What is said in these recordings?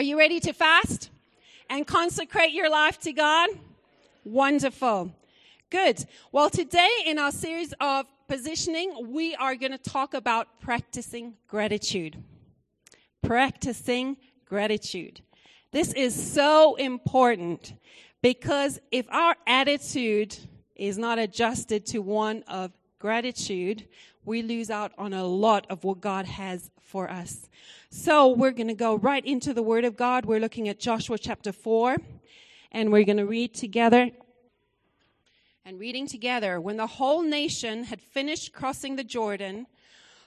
Are you ready to fast and consecrate your life to God? Wonderful. Good. Well, today in our series of positioning, we are going to talk about practicing gratitude. Practicing gratitude. This is so important because if our attitude is not adjusted to one of gratitude, we lose out on a lot of what God has for us. So we're going to go right into the Word of God. We're looking at Joshua chapter 4, and we're going to read together. And reading together, when the whole nation had finished crossing the Jordan,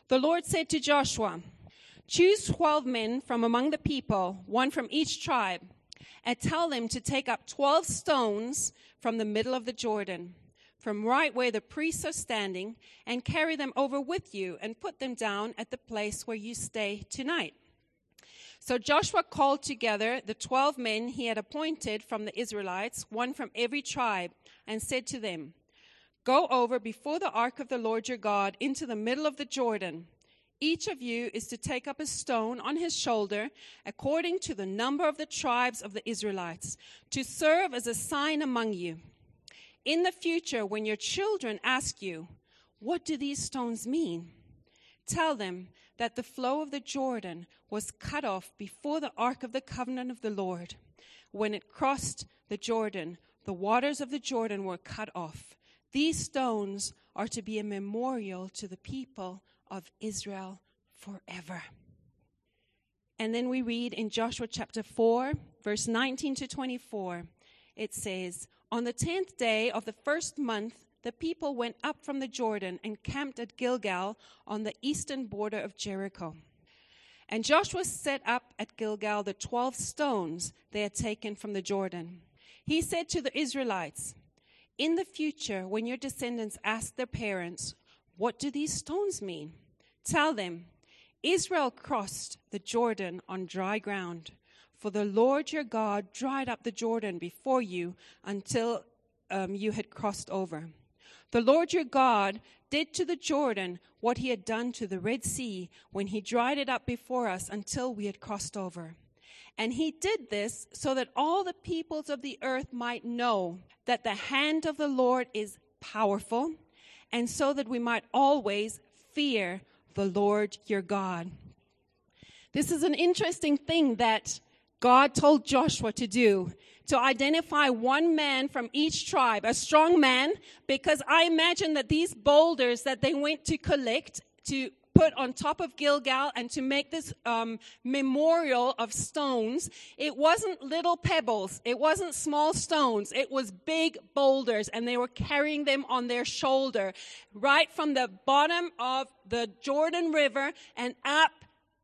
the Lord said to Joshua, Choose 12 men from among the people, one from each tribe, and tell them to take up 12 stones from the middle of the Jordan from right where the priests are standing and carry them over with you and put them down at the place where you stay tonight. So Joshua called together the twelve men he had appointed from the Israelites, one from every tribe, and said to them, Go over before the ark of the Lord your God into the middle of the Jordan. Each of you is to take up a stone on his shoulder according to the number of the tribes of the Israelites to serve as a sign among you. In the future, when your children ask you, What do these stones mean? Tell them that the flow of the Jordan was cut off before the ark of the covenant of the Lord. When it crossed the Jordan, the waters of the Jordan were cut off. These stones are to be a memorial to the people of Israel forever. And then we read in Joshua chapter 4, verse 19 to 24, it says, on the tenth day of the first month, the people went up from the Jordan and camped at Gilgal on the eastern border of Jericho. And Joshua set up at Gilgal the twelve stones they had taken from the Jordan. He said to the Israelites, In the future, when your descendants ask their parents, What do these stones mean? Tell them, Israel crossed the Jordan on dry ground for the Lord your God dried up the Jordan before you until um, you had crossed over. The Lord your God did to the Jordan what he had done to the Red Sea when he dried it up before us until we had crossed over. And he did this so that all the peoples of the earth might know that the hand of the Lord is powerful, and so that we might always fear the Lord your God. This is an interesting thing that God told Joshua to do to identify one man from each tribe, a strong man, because I imagine that these boulders that they went to collect to put on top of Gilgal and to make this um, memorial of stones, it wasn't little pebbles, it wasn't small stones, it was big boulders, and they were carrying them on their shoulder, right from the bottom of the Jordan River and up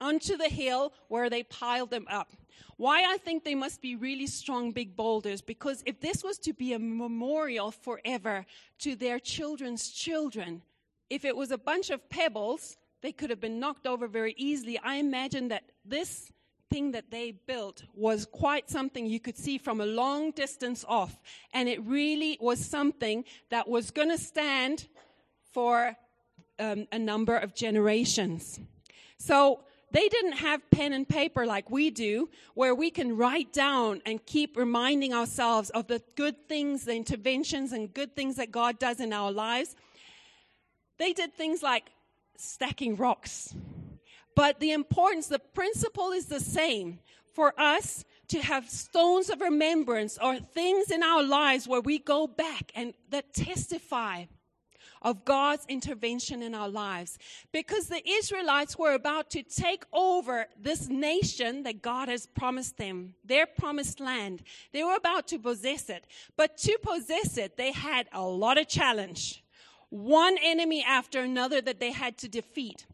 onto the hill where they piled them up. Why I think they must be really strong, big boulders, because if this was to be a memorial forever to their children's children, if it was a bunch of pebbles, they could have been knocked over very easily. I imagine that this thing that they built was quite something you could see from a long distance off. And it really was something that was going to stand for um, a number of generations. So they didn't have pen and paper like we do, where we can write down and keep reminding ourselves of the good things, the interventions and good things that God does in our lives. They did things like stacking rocks. But the importance, the principle is the same. For us to have stones of remembrance or things in our lives where we go back and that testify of God's intervention in our lives. Because the Israelites were about to take over this nation that God has promised them, their promised land. They were about to possess it. But to possess it, they had a lot of challenge. One enemy after another that they had to defeat.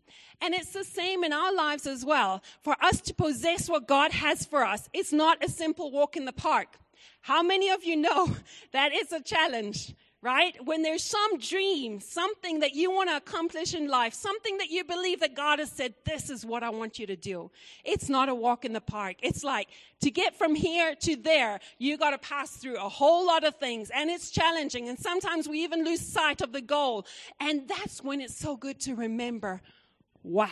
And it's the same in our lives as well. For us to possess what God has for us, it's not a simple walk in the park. How many of you know that it's a challenge? Right? When there's some dream, something that you want to accomplish in life, something that you believe that God has said, this is what I want you to do. It's not a walk in the park. It's like to get from here to there, you got to pass through a whole lot of things and it's challenging. And sometimes we even lose sight of the goal. And that's when it's so good to remember, wow.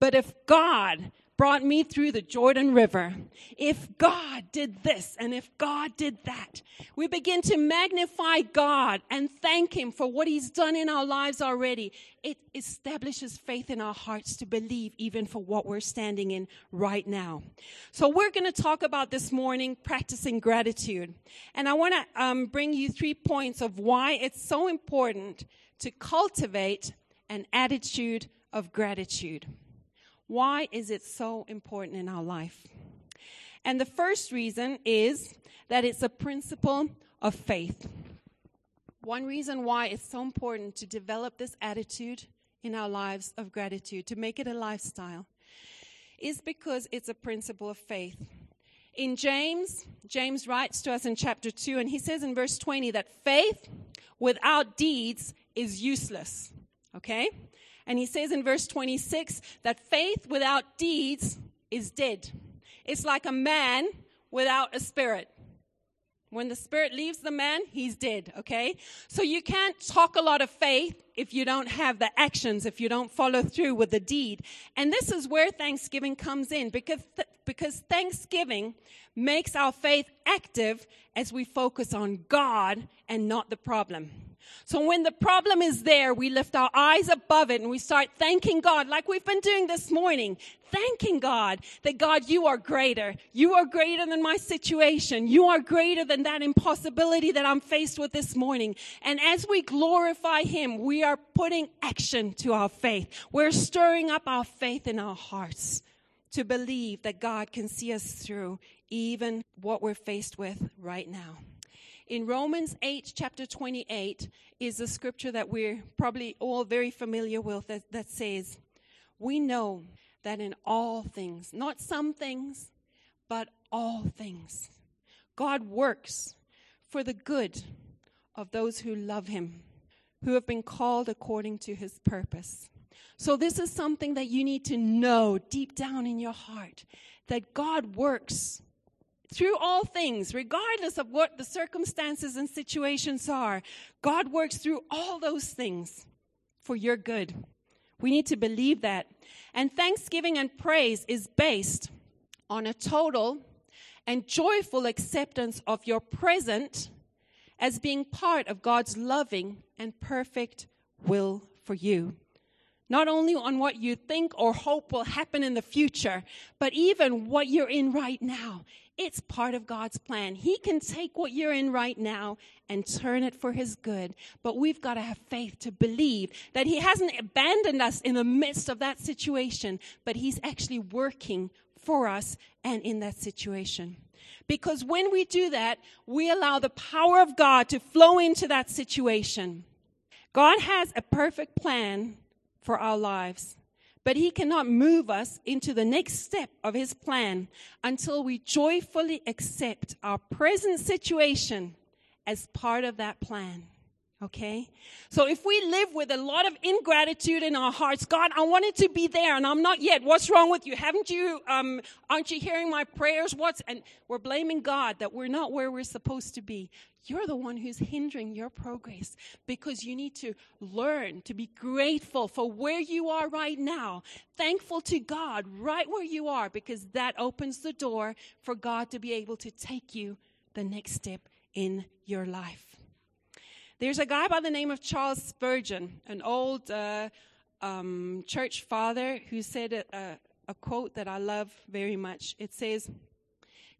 But if God brought me through the Jordan River. If God did this and if God did that, we begin to magnify God and thank Him for what He's done in our lives already. It establishes faith in our hearts to believe even for what we're standing in right now. So we're going to talk about this morning practicing gratitude. And I want to um, bring you three points of why it's so important to cultivate an attitude of gratitude. Why is it so important in our life? And the first reason is that it's a principle of faith. One reason why it's so important to develop this attitude in our lives of gratitude, to make it a lifestyle, is because it's a principle of faith. In James, James writes to us in chapter 2, and he says in verse 20 that faith without deeds is useless. Okay? And he says in verse 26 that faith without deeds is dead. It's like a man without a spirit. When the spirit leaves the man, he's dead, okay? So you can't talk a lot of faith if you don't have the actions, if you don't follow through with the deed. And this is where Thanksgiving comes in because, th- because Thanksgiving makes our faith active as we focus on God and not the problem. So when the problem is there, we lift our eyes above it and we start thanking God like we've been doing this morning. Thanking God that God, you are greater. You are greater than my situation. You are greater than that impossibility that I'm faced with this morning. And as we glorify Him, we are putting action to our faith. We're stirring up our faith in our hearts to believe that God can see us through even what we're faced with right now in Romans 8, chapter 28, is a scripture that we're probably all very familiar with that, that says, We know that in all things, not some things, but all things, God works for the good of those who love Him, who have been called according to His purpose. So, this is something that you need to know deep down in your heart that God works through all things, regardless of what the circumstances and situations are, God works through all those things for your good. We need to believe that. And thanksgiving and praise is based on a total and joyful acceptance of your present as being part of God's loving and perfect will for you. Not only on what you think or hope will happen in the future, but even what you're in right now. It's part of God's plan. He can take what you're in right now and turn it for His good. But we've got to have faith to believe that He hasn't abandoned us in the midst of that situation, but He's actually working for us and in that situation. Because when we do that, we allow the power of God to flow into that situation. God has a perfect plan for our lives. But he cannot move us into the next step of his plan until we joyfully accept our present situation as part of that plan. Okay? So if we live with a lot of ingratitude in our hearts, God, I wanted to be there and I'm not yet. What's wrong with you? Haven't you, um, aren't you hearing my prayers? What's, and we're blaming God that we're not where we're supposed to be. You're the one who's hindering your progress because you need to learn to be grateful for where you are right now. Thankful to God right where you are because that opens the door for God to be able to take you the next step in your life. There's a guy by the name of Charles Spurgeon, an old uh, um, church father, who said a, a quote that I love very much. It says,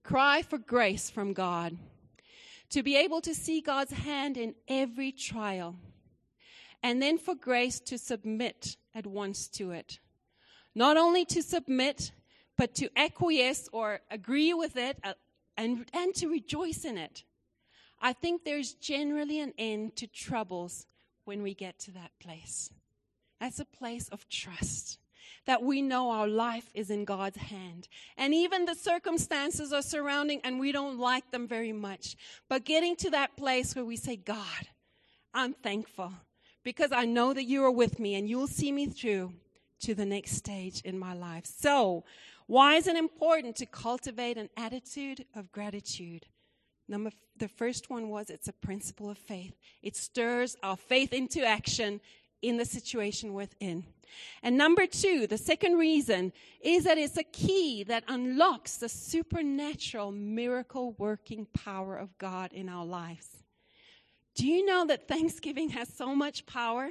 Cry for grace from God, to be able to see God's hand in every trial, and then for grace to submit at once to it. Not only to submit, but to acquiesce or agree with it uh, and, and to rejoice in it. I think there's generally an end to troubles when we get to that place. That's a place of trust that we know our life is in God's hand. And even the circumstances are surrounding and we don't like them very much. But getting to that place where we say, God, I'm thankful because I know that you are with me and you'll see me through to the next stage in my life. So, why is it important to cultivate an attitude of gratitude? Number, the first one was it's a principle of faith. It stirs our faith into action in the situation within. And number two, the second reason is that it's a key that unlocks the supernatural miracle working power of God in our lives. Do you know that Thanksgiving has so much power?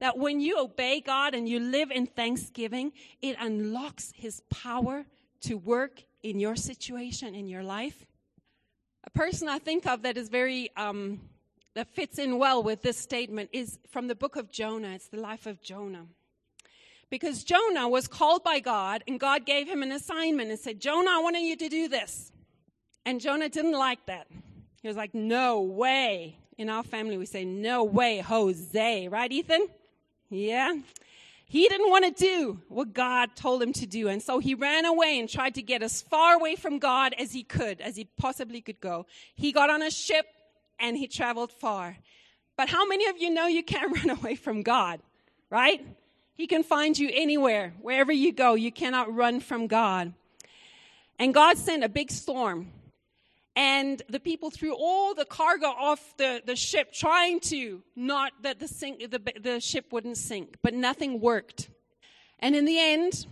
That when you obey God and you live in thanksgiving, it unlocks His power to work in your situation, in your life. A person I think of that is very, um, that fits in well with this statement is from the book of Jonah. It's the life of Jonah. Because Jonah was called by God, and God gave him an assignment and said, Jonah, I wanted you to do this. And Jonah didn't like that. He was like, No way. In our family, we say, No way, Jose. Right, Ethan? Yeah. He didn't want to do what God told him to do. And so he ran away and tried to get as far away from God as he could, as he possibly could go. He got on a ship and he traveled far. But how many of you know you can't run away from God, right? He can find you anywhere, wherever you go. You cannot run from God. And God sent a big storm. And the people threw all the cargo off the, the ship, trying to not that the, sink, the, the ship wouldn't sink, but nothing worked. And in the end,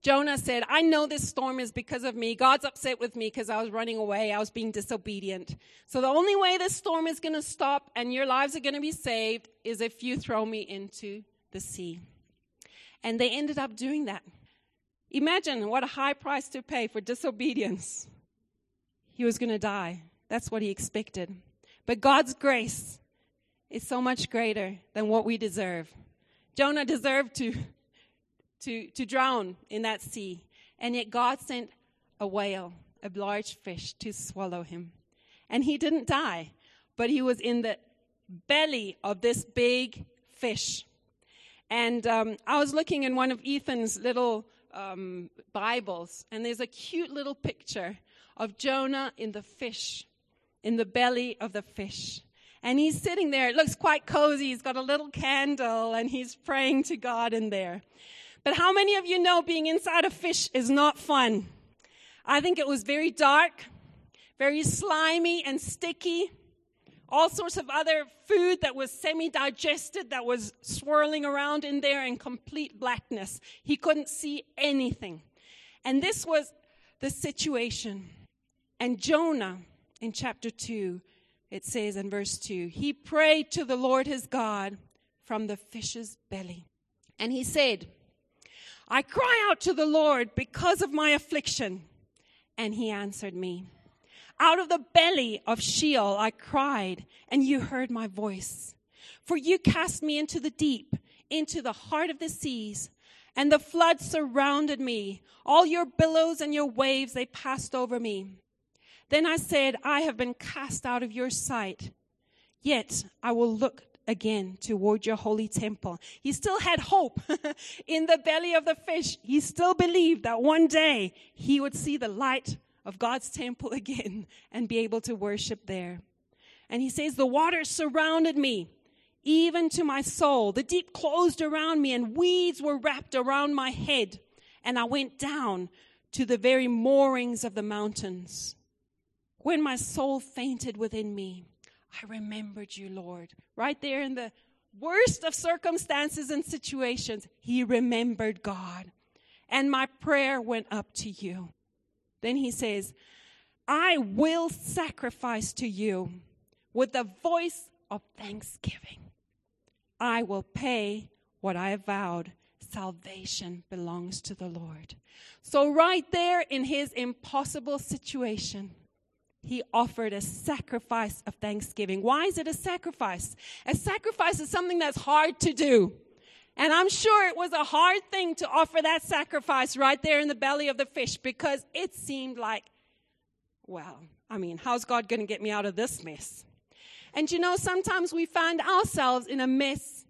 Jonah said, I know this storm is because of me. God's upset with me because I was running away. I was being disobedient. So the only way this storm is going to stop and your lives are going to be saved is if you throw me into the sea. And they ended up doing that. Imagine what a high price to pay for disobedience. He was going to die. That's what he expected. But God's grace is so much greater than what we deserve. Jonah deserved to, to, to drown in that sea, and yet God sent a whale, a large fish, to swallow him. And he didn't die, but he was in the belly of this big fish. And um, I was looking in one of Ethan's little um, Bibles, and there's a cute little picture of Jonah in the fish, in the belly of the fish. And he's sitting there. It looks quite cozy. He's got a little candle and he's praying to God in there. But how many of you know being inside a fish is not fun? I think it was very dark, very slimy and sticky all sorts of other food that was semi digested, that was swirling around in there in complete blackness. He couldn't see anything. And this was the situation. And Jonah, in chapter 2, it says in verse 2, he prayed to the Lord his God from the fish's belly. And he said, I cry out to the Lord because of my affliction. And he answered me. Out of the belly of Sheol I cried, and you heard my voice. For you cast me into the deep, into the heart of the seas, and the flood surrounded me. All your billows and your waves, they passed over me. Then I said, I have been cast out of your sight. Yet I will look again toward your holy temple. He still had hope in the belly of the fish. He still believed that one day he would see the light of God's temple again and be able to worship there. And he says, The waters surrounded me, even to my soul. The deep closed around me, and weeds were wrapped around my head. And I went down to the very moorings of the mountains. When my soul fainted within me, I remembered you, Lord. Right there in the worst of circumstances and situations, he remembered God. And my prayer went up to you. Then he says, I will sacrifice to you with the voice of thanksgiving. I will pay what I vowed. Salvation belongs to the Lord. So, right there in his impossible situation, he offered a sacrifice of thanksgiving. Why is it a sacrifice? A sacrifice is something that's hard to do. And I'm sure it was a hard thing to offer that sacrifice right there in the belly of the fish because it seemed like, well, I mean, how's God going to get me out of this mess? And you know, sometimes we find ourselves in a mess.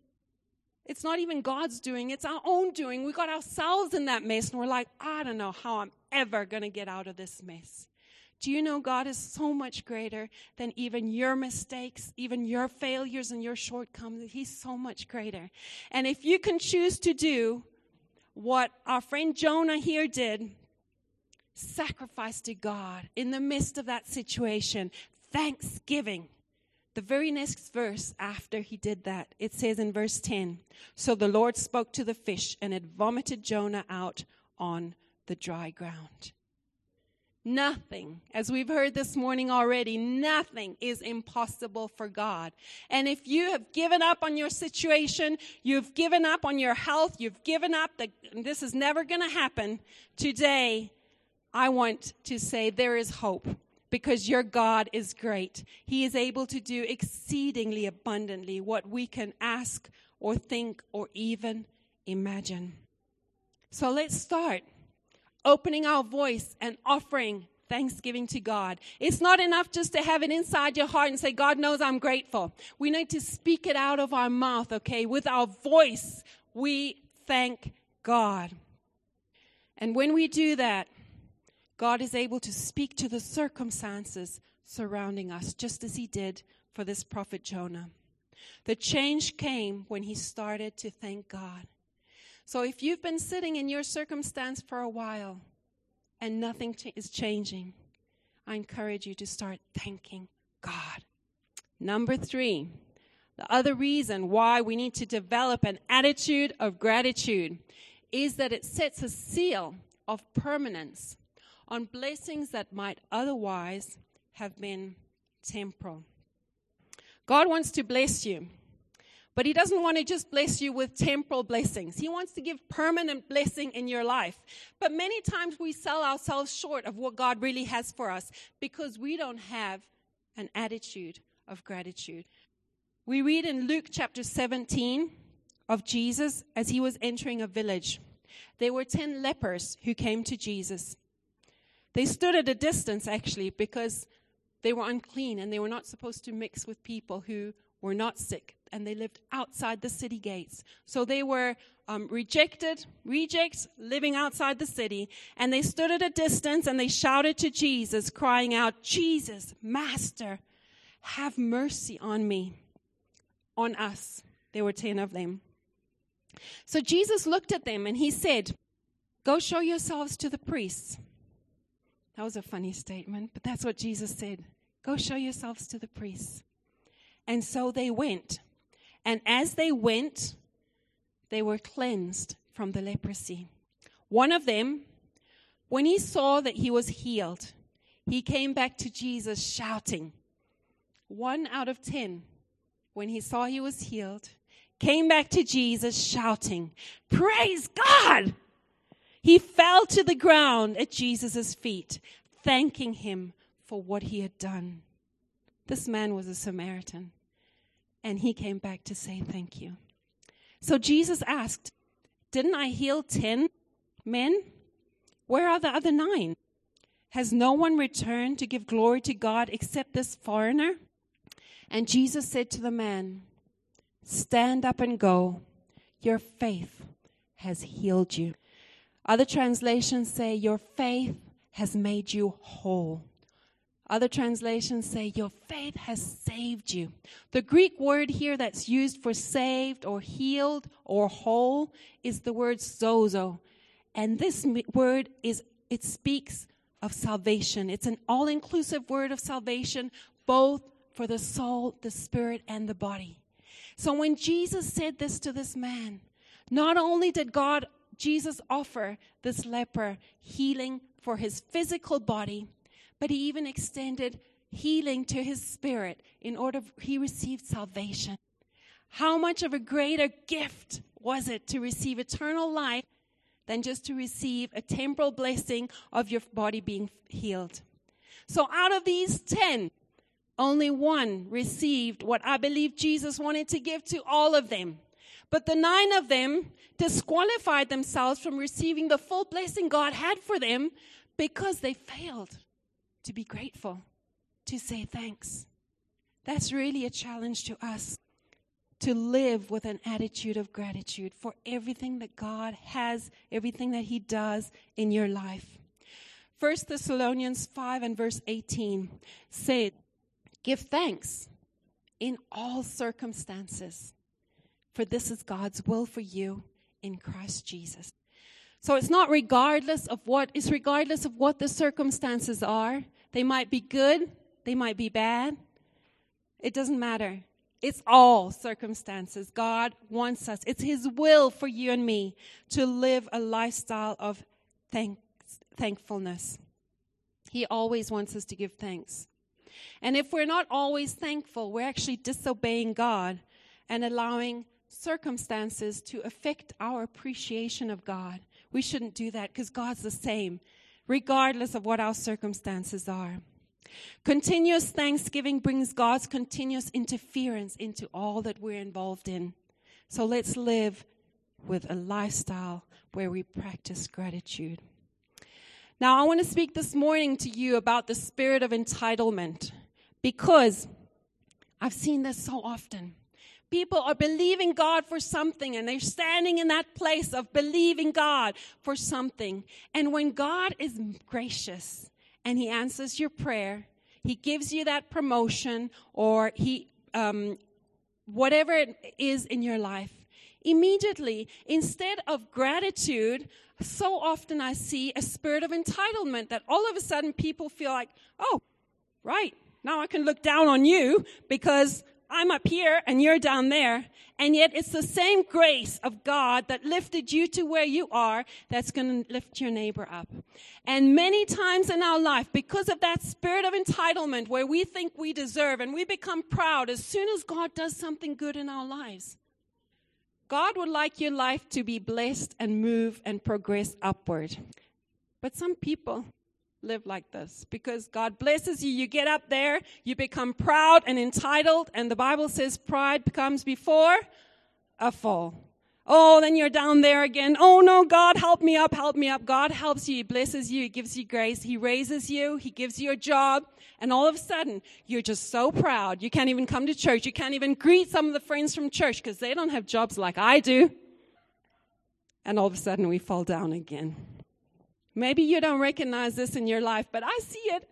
It's not even God's doing, it's our own doing. We got ourselves in that mess and we're like, I don't know how I'm ever going to get out of this mess. Do you know God is so much greater than even your mistakes, even your failures and your shortcomings? He's so much greater. And if you can choose to do what our friend Jonah here did, sacrifice to God in the midst of that situation, thanksgiving, the very next verse after he did that, it says in verse 10 So the Lord spoke to the fish, and it vomited Jonah out on the dry ground. Nothing, as we've heard this morning already, nothing is impossible for God. And if you have given up on your situation, you've given up on your health, you've given up that this is never going to happen, today I want to say there is hope because your God is great. He is able to do exceedingly abundantly what we can ask or think or even imagine. So let's start opening our voice and offering thanksgiving to God. It's not enough just to have it inside your heart and say, God knows I'm grateful. We need to speak it out of our mouth, okay? With our voice, we thank God. And when we do that, God is able to speak to the circumstances surrounding us, just as He did for this prophet Jonah. The change came when he started to thank God. So if you've been sitting in your circumstance for a while and nothing is changing, I encourage you to start thanking God. Number three, the other reason why we need to develop an attitude of gratitude is that it sets a seal of permanence on blessings that might otherwise have been temporal. God wants to bless you. But he doesn't want to just bless you with temporal blessings. He wants to give permanent blessing in your life. But many times we sell ourselves short of what God really has for us because we don't have an attitude of gratitude. We read in Luke chapter 17 of Jesus as he was entering a village. There were 10 lepers who came to Jesus. They stood at a distance actually because they were unclean and they were not supposed to mix with people who were not sick and they lived outside the city gates. So they were um, rejected, rejects living outside the city, and they stood at a distance and they shouted to Jesus, crying out, Jesus, Master, have mercy on me, on us. There were 10 of them. So Jesus looked at them and he said, Go show yourselves to the priests. That was a funny statement, but that's what Jesus said. Go show yourselves to the priests. And so they went. And as they went, they were cleansed from the leprosy. One of them, when he saw that he was healed, he came back to Jesus shouting. One out of ten, when he saw he was healed, came back to Jesus shouting, Praise God! He fell to the ground at Jesus' feet, thanking him for what he had done. This man was a Samaritan. And he came back to say thank you. So Jesus asked, Didn't I heal 10 men? Where are the other nine? Has no one returned to give glory to God except this foreigner? And Jesus said to the man, Stand up and go. Your faith has healed you. Other translations say, Your faith has made you whole. Other translations say, Your faith has saved you. The Greek word here that's used for saved or healed or whole is the word sozo. And this word is, it speaks of salvation. It's an all inclusive word of salvation, both for the soul, the spirit, and the body. So when Jesus said this to this man, not only did God, Jesus offer this leper healing for his physical body, but he even extended healing to his spirit in order he received salvation. How much of a greater gift was it to receive eternal life than just to receive a temporal blessing of your body being healed? So out of these 10, only one received what I believe Jesus wanted to give to all of them. But the nine of them disqualified themselves from receiving the full blessing God had for them because they failed to be grateful, to say thanks. That's really a challenge to us to live with an attitude of gratitude for everything that God has, everything that He does in your life. First Thessalonians 5 and verse 18 said, Give thanks in all circumstances, for this is God's will for you in Christ Jesus. So it's not regardless of what, it's regardless of what the circumstances are. They might be good, they might be bad. It doesn't matter. It's all circumstances. God wants us. It's His will for you and me to live a lifestyle of thanks, thankfulness. He always wants us to give thanks. And if we're not always thankful, we're actually disobeying God and allowing circumstances to affect our appreciation of God. We shouldn't do that because God's the same, regardless of what our circumstances are. Continuous thanksgiving brings God's continuous interference into all that we're involved in. So let's live with a lifestyle where we practice gratitude. Now, I want to speak this morning to you about the spirit of entitlement because I've seen this so often. People are believing God for something and they're standing in that place of believing God for something. And when God is gracious and He answers your prayer, He gives you that promotion or He, um, whatever it is in your life, immediately, instead of gratitude, so often I see a spirit of entitlement that all of a sudden people feel like, oh, right, now I can look down on you because I'm up here and you're down there. And yet it's the same grace of God that lifted you to where you are that's going to lift your neighbor up. And many times in our life, because of that spirit of entitlement where we think we deserve and we become proud as soon as God does something good in our lives. God would like your life to be blessed and move and progress upward. But some people live like this because God blesses you. You get up there, you become proud and entitled, and the Bible says pride comes before a fall. Oh, then you're down there again. Oh no, God, help me up, help me up. God helps you, He blesses you, He gives you grace, He raises you, He gives you a job, and all of a sudden, you're just so proud. You can't even come to church. You can't even greet some of the friends from church because they don't have jobs like I do. And all of a sudden, we fall down again. Maybe you don't recognize this in your life, but I see it.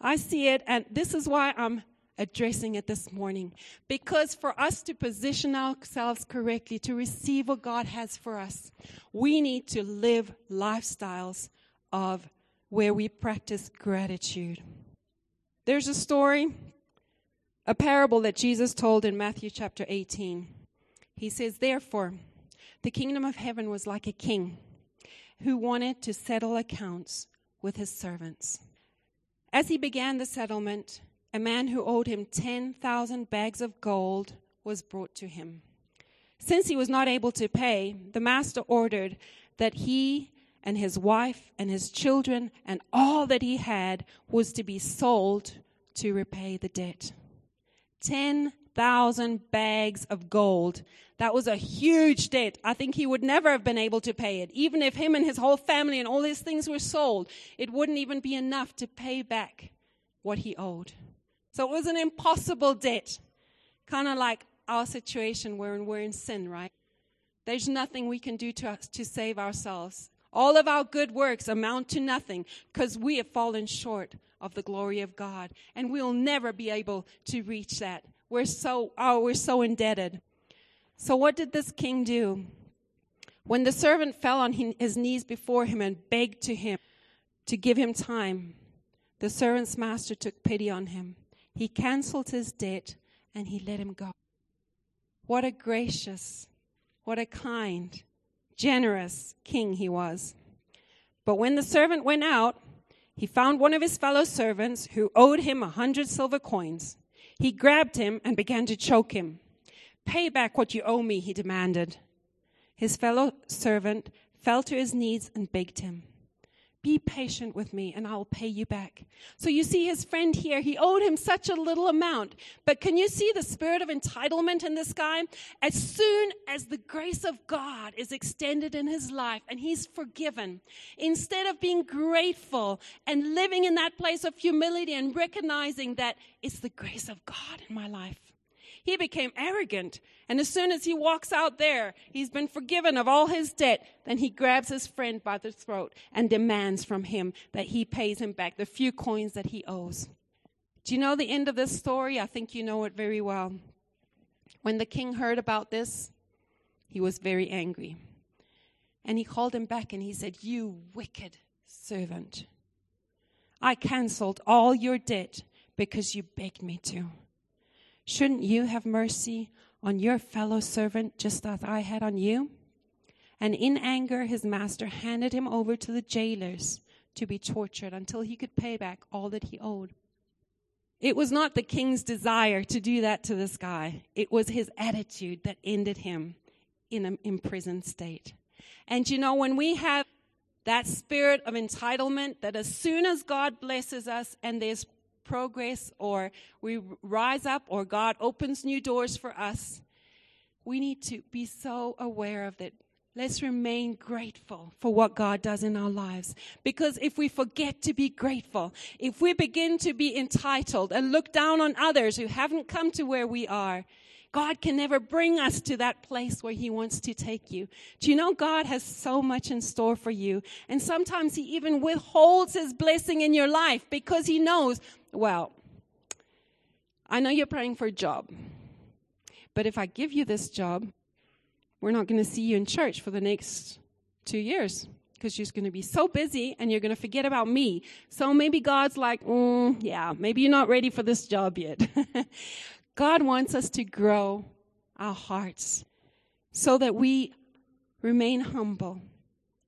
I see it. And this is why I'm addressing it this morning. Because for us to position ourselves correctly, to receive what God has for us, we need to live lifestyles of where we practice gratitude. There's a story, a parable that Jesus told in Matthew chapter 18. He says, Therefore, the kingdom of heaven was like a king who wanted to settle accounts with his servants. As he began the settlement, a man who owed him 10,000 bags of gold was brought to him. Since he was not able to pay, the master ordered that he and his wife and his children and all that he had was to be sold to repay the debt. 10,000 bags of gold. That was a huge debt. I think he would never have been able to pay it. Even if him and his whole family and all his things were sold, it wouldn't even be enough to pay back what he owed. So it was an impossible debt. Kind of like our situation where we're in sin, right? There's nothing we can do to, us to save ourselves. All of our good works amount to nothing because we have fallen short of the glory of God. And we'll never be able to reach that. We're so, oh, we're so indebted. So, what did this king do? When the servant fell on his knees before him and begged to him to give him time, the servant's master took pity on him. He canceled his debt and he let him go. What a gracious, what a kind, generous king he was. But when the servant went out, he found one of his fellow servants who owed him a hundred silver coins. He grabbed him and began to choke him. Pay back what you owe me, he demanded. His fellow servant fell to his knees and begged him, Be patient with me and I'll pay you back. So you see his friend here, he owed him such a little amount. But can you see the spirit of entitlement in this guy? As soon as the grace of God is extended in his life and he's forgiven, instead of being grateful and living in that place of humility and recognizing that it's the grace of God in my life he became arrogant. And as soon as he walks out there, he's been forgiven of all his debt. Then he grabs his friend by the throat and demands from him that he pays him back the few coins that he owes. Do you know the end of this story? I think you know it very well. When the king heard about this, he was very angry. And he called him back and he said, You wicked servant. I canceled all your debt because you begged me to. Shouldn't you have mercy on your fellow servant just as I had on you? And in anger, his master handed him over to the jailers to be tortured until he could pay back all that he owed. It was not the king's desire to do that to this guy. It was his attitude that ended him in an imprisoned state. And you know, when we have that spirit of entitlement, that as soon as God blesses us and there's progress or we rise up or God opens new doors for us, we need to be so aware of that. Let's remain grateful for what God does in our lives. Because if we forget to be grateful, if we begin to be entitled and look down on others who haven't come to where we are, God can never bring us to that place where He wants to take you. Do you know God has so much in store for you? And sometimes He even withholds His blessing in your life because He knows, well, I know you're praying for a job, but if I give you this job, we're not going to see you in church for the next two years because you're going to be so busy and you're going to forget about me. So maybe God's like, mm, yeah, maybe you're not ready for this job yet. God wants us to grow our hearts so that we remain humble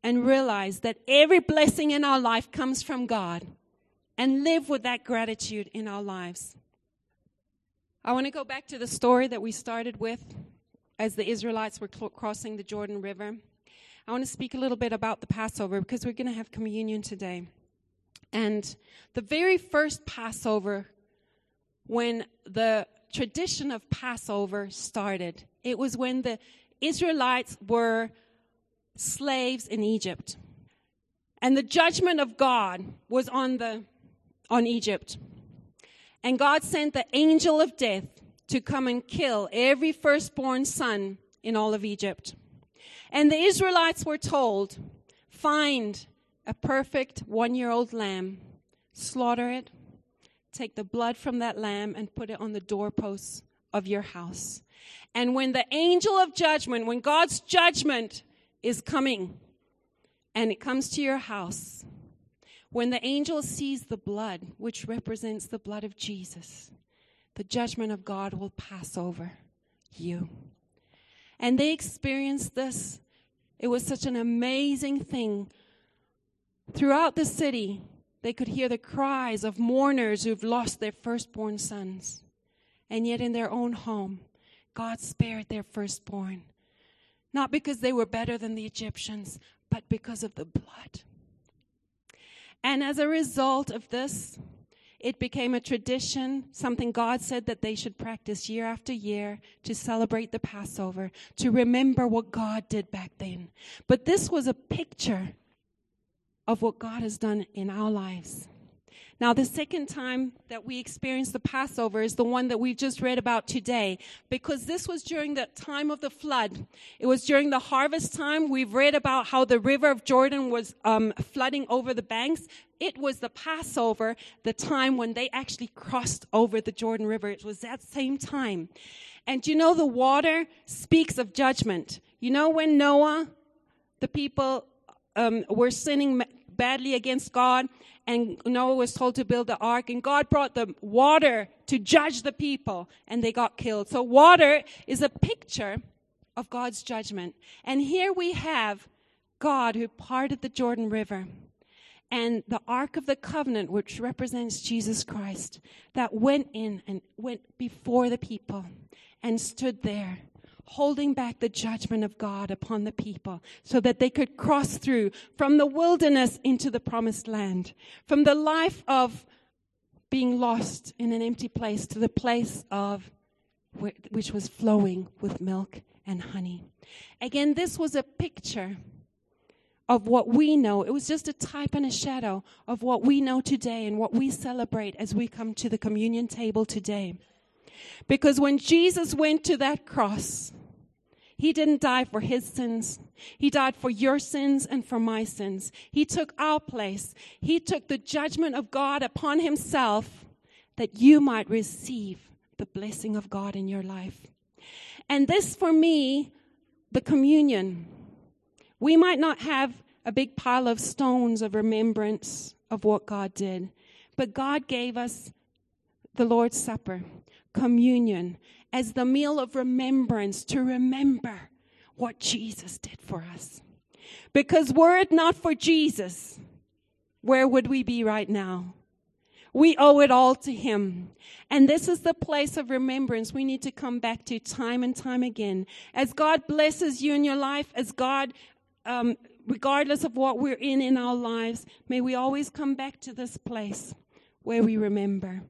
and realize that every blessing in our life comes from God and live with that gratitude in our lives. I want to go back to the story that we started with as the Israelites were cl- crossing the Jordan River. I want to speak a little bit about the Passover because we're going to have communion today. And the very first Passover, when the tradition of Passover started. It was when the Israelites were slaves in Egypt. And the judgment of God was on the on Egypt. And God sent the angel of death to come and kill every firstborn son in all of Egypt. And the Israelites were told, find a perfect one year old lamb, slaughter it, take the blood from that lamb and put it on the doorposts of your house. And when the angel of judgment, when God's judgment is coming and it comes to your house, when the angel sees the blood, which represents the blood of Jesus, the judgment of God will pass over you. And they experienced this. It was such an amazing thing. Throughout the city, they could hear the cries of mourners who've lost their firstborn sons. And yet, in their own home, God spared their firstborn. Not because they were better than the Egyptians, but because of the blood. And as a result of this, it became a tradition, something God said that they should practice year after year to celebrate the Passover, to remember what God did back then. But this was a picture of what God has done in our lives. Now, the second time that we experience the Passover is the one that we've just read about today, because this was during the time of the flood. It was during the harvest time. We've read about how the river of Jordan was um, flooding over the banks. It was the Passover, the time when they actually crossed over the Jordan River. It was that same time. And you know, the water speaks of judgment. You know, when Noah, the people um, were sinning badly against God, and Noah was told to build the ark, and God brought the water to judge the people, and they got killed. So, water is a picture of God's judgment. And here we have God who parted the Jordan River and the Ark of the Covenant, which represents Jesus Christ, that went in and went before the people and stood there holding back the judgment of God upon the people so that they could cross through from the wilderness into the promised land, from the life of being lost in an empty place to the place of which was flowing with milk and honey. Again, this was a picture of what we know. It was just a type and a shadow of what we know today and what we celebrate as we come to the communion table today. Because when Jesus went to that cross, he didn't die for his sins. He died for your sins and for my sins. He took our place. He took the judgment of God upon himself that you might receive the blessing of God in your life. And this for me, the communion. We might not have a big pile of stones of remembrance of what God did, but God gave us the Lord's Supper, communion, as the meal of remembrance to remember what Jesus did for us. Because were it not for Jesus, where would we be right now? We owe it all to Him. And this is the place of remembrance we need to come back to time and time again. As God blesses you in your life, as God, um, regardless of what we're in in our lives, may we always come back to this place where we remember.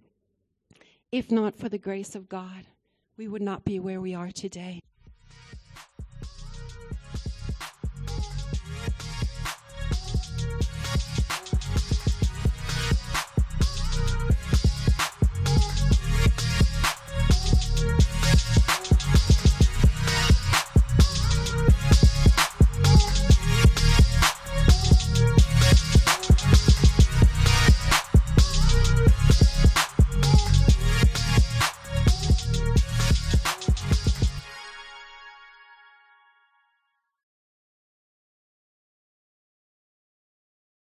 If not for the grace of God, we would not be where we are today.